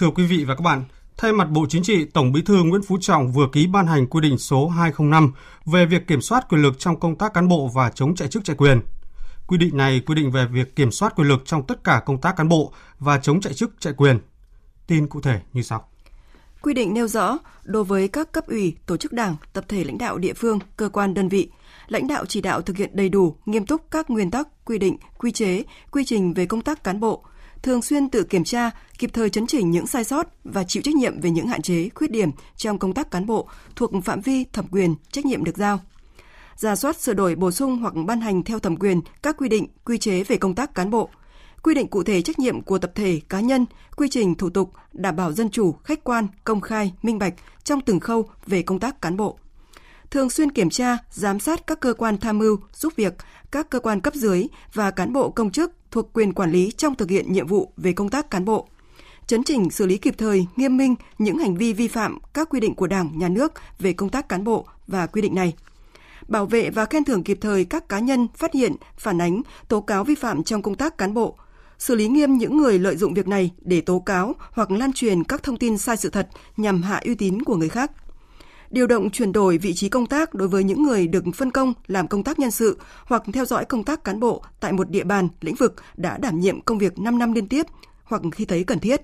Thưa quý vị và các bạn, thay mặt Bộ Chính trị, Tổng Bí thư Nguyễn Phú Trọng vừa ký ban hành quy định số 205 về việc kiểm soát quyền lực trong công tác cán bộ và chống chạy chức chạy quyền. Quy định này quy định về việc kiểm soát quyền lực trong tất cả công tác cán bộ và chống chạy chức chạy quyền. Tin cụ thể như sau. Quy định nêu rõ, đối với các cấp ủy, tổ chức đảng, tập thể lãnh đạo địa phương, cơ quan đơn vị, lãnh đạo chỉ đạo thực hiện đầy đủ, nghiêm túc các nguyên tắc, quy định, quy chế, quy trình về công tác cán bộ, thường xuyên tự kiểm tra, kịp thời chấn chỉnh những sai sót và chịu trách nhiệm về những hạn chế, khuyết điểm trong công tác cán bộ thuộc phạm vi thẩm quyền, trách nhiệm được giao. Giả soát sửa đổi bổ sung hoặc ban hành theo thẩm quyền các quy định, quy chế về công tác cán bộ, quy định cụ thể trách nhiệm của tập thể, cá nhân, quy trình thủ tục đảm bảo dân chủ, khách quan, công khai, minh bạch trong từng khâu về công tác cán bộ thường xuyên kiểm tra, giám sát các cơ quan tham mưu, giúp việc, các cơ quan cấp dưới và cán bộ công chức thuộc quyền quản lý trong thực hiện nhiệm vụ về công tác cán bộ. Chấn chỉnh xử lý kịp thời, nghiêm minh những hành vi vi phạm các quy định của Đảng, Nhà nước về công tác cán bộ và quy định này. Bảo vệ và khen thưởng kịp thời các cá nhân phát hiện, phản ánh, tố cáo vi phạm trong công tác cán bộ, xử lý nghiêm những người lợi dụng việc này để tố cáo hoặc lan truyền các thông tin sai sự thật nhằm hạ uy tín của người khác điều động chuyển đổi vị trí công tác đối với những người được phân công làm công tác nhân sự hoặc theo dõi công tác cán bộ tại một địa bàn, lĩnh vực đã đảm nhiệm công việc 5 năm liên tiếp hoặc khi thấy cần thiết.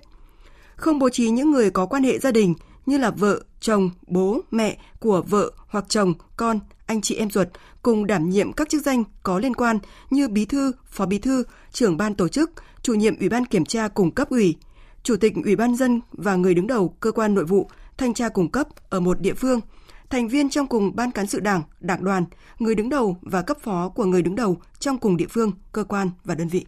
Không bố trí những người có quan hệ gia đình như là vợ, chồng, bố, mẹ của vợ hoặc chồng, con, anh chị em ruột cùng đảm nhiệm các chức danh có liên quan như bí thư, phó bí thư, trưởng ban tổ chức, chủ nhiệm ủy ban kiểm tra cùng cấp ủy, chủ tịch ủy ban dân và người đứng đầu cơ quan nội vụ thanh tra cung cấp ở một địa phương, thành viên trong cùng ban cán sự đảng, đảng đoàn, người đứng đầu và cấp phó của người đứng đầu trong cùng địa phương, cơ quan và đơn vị.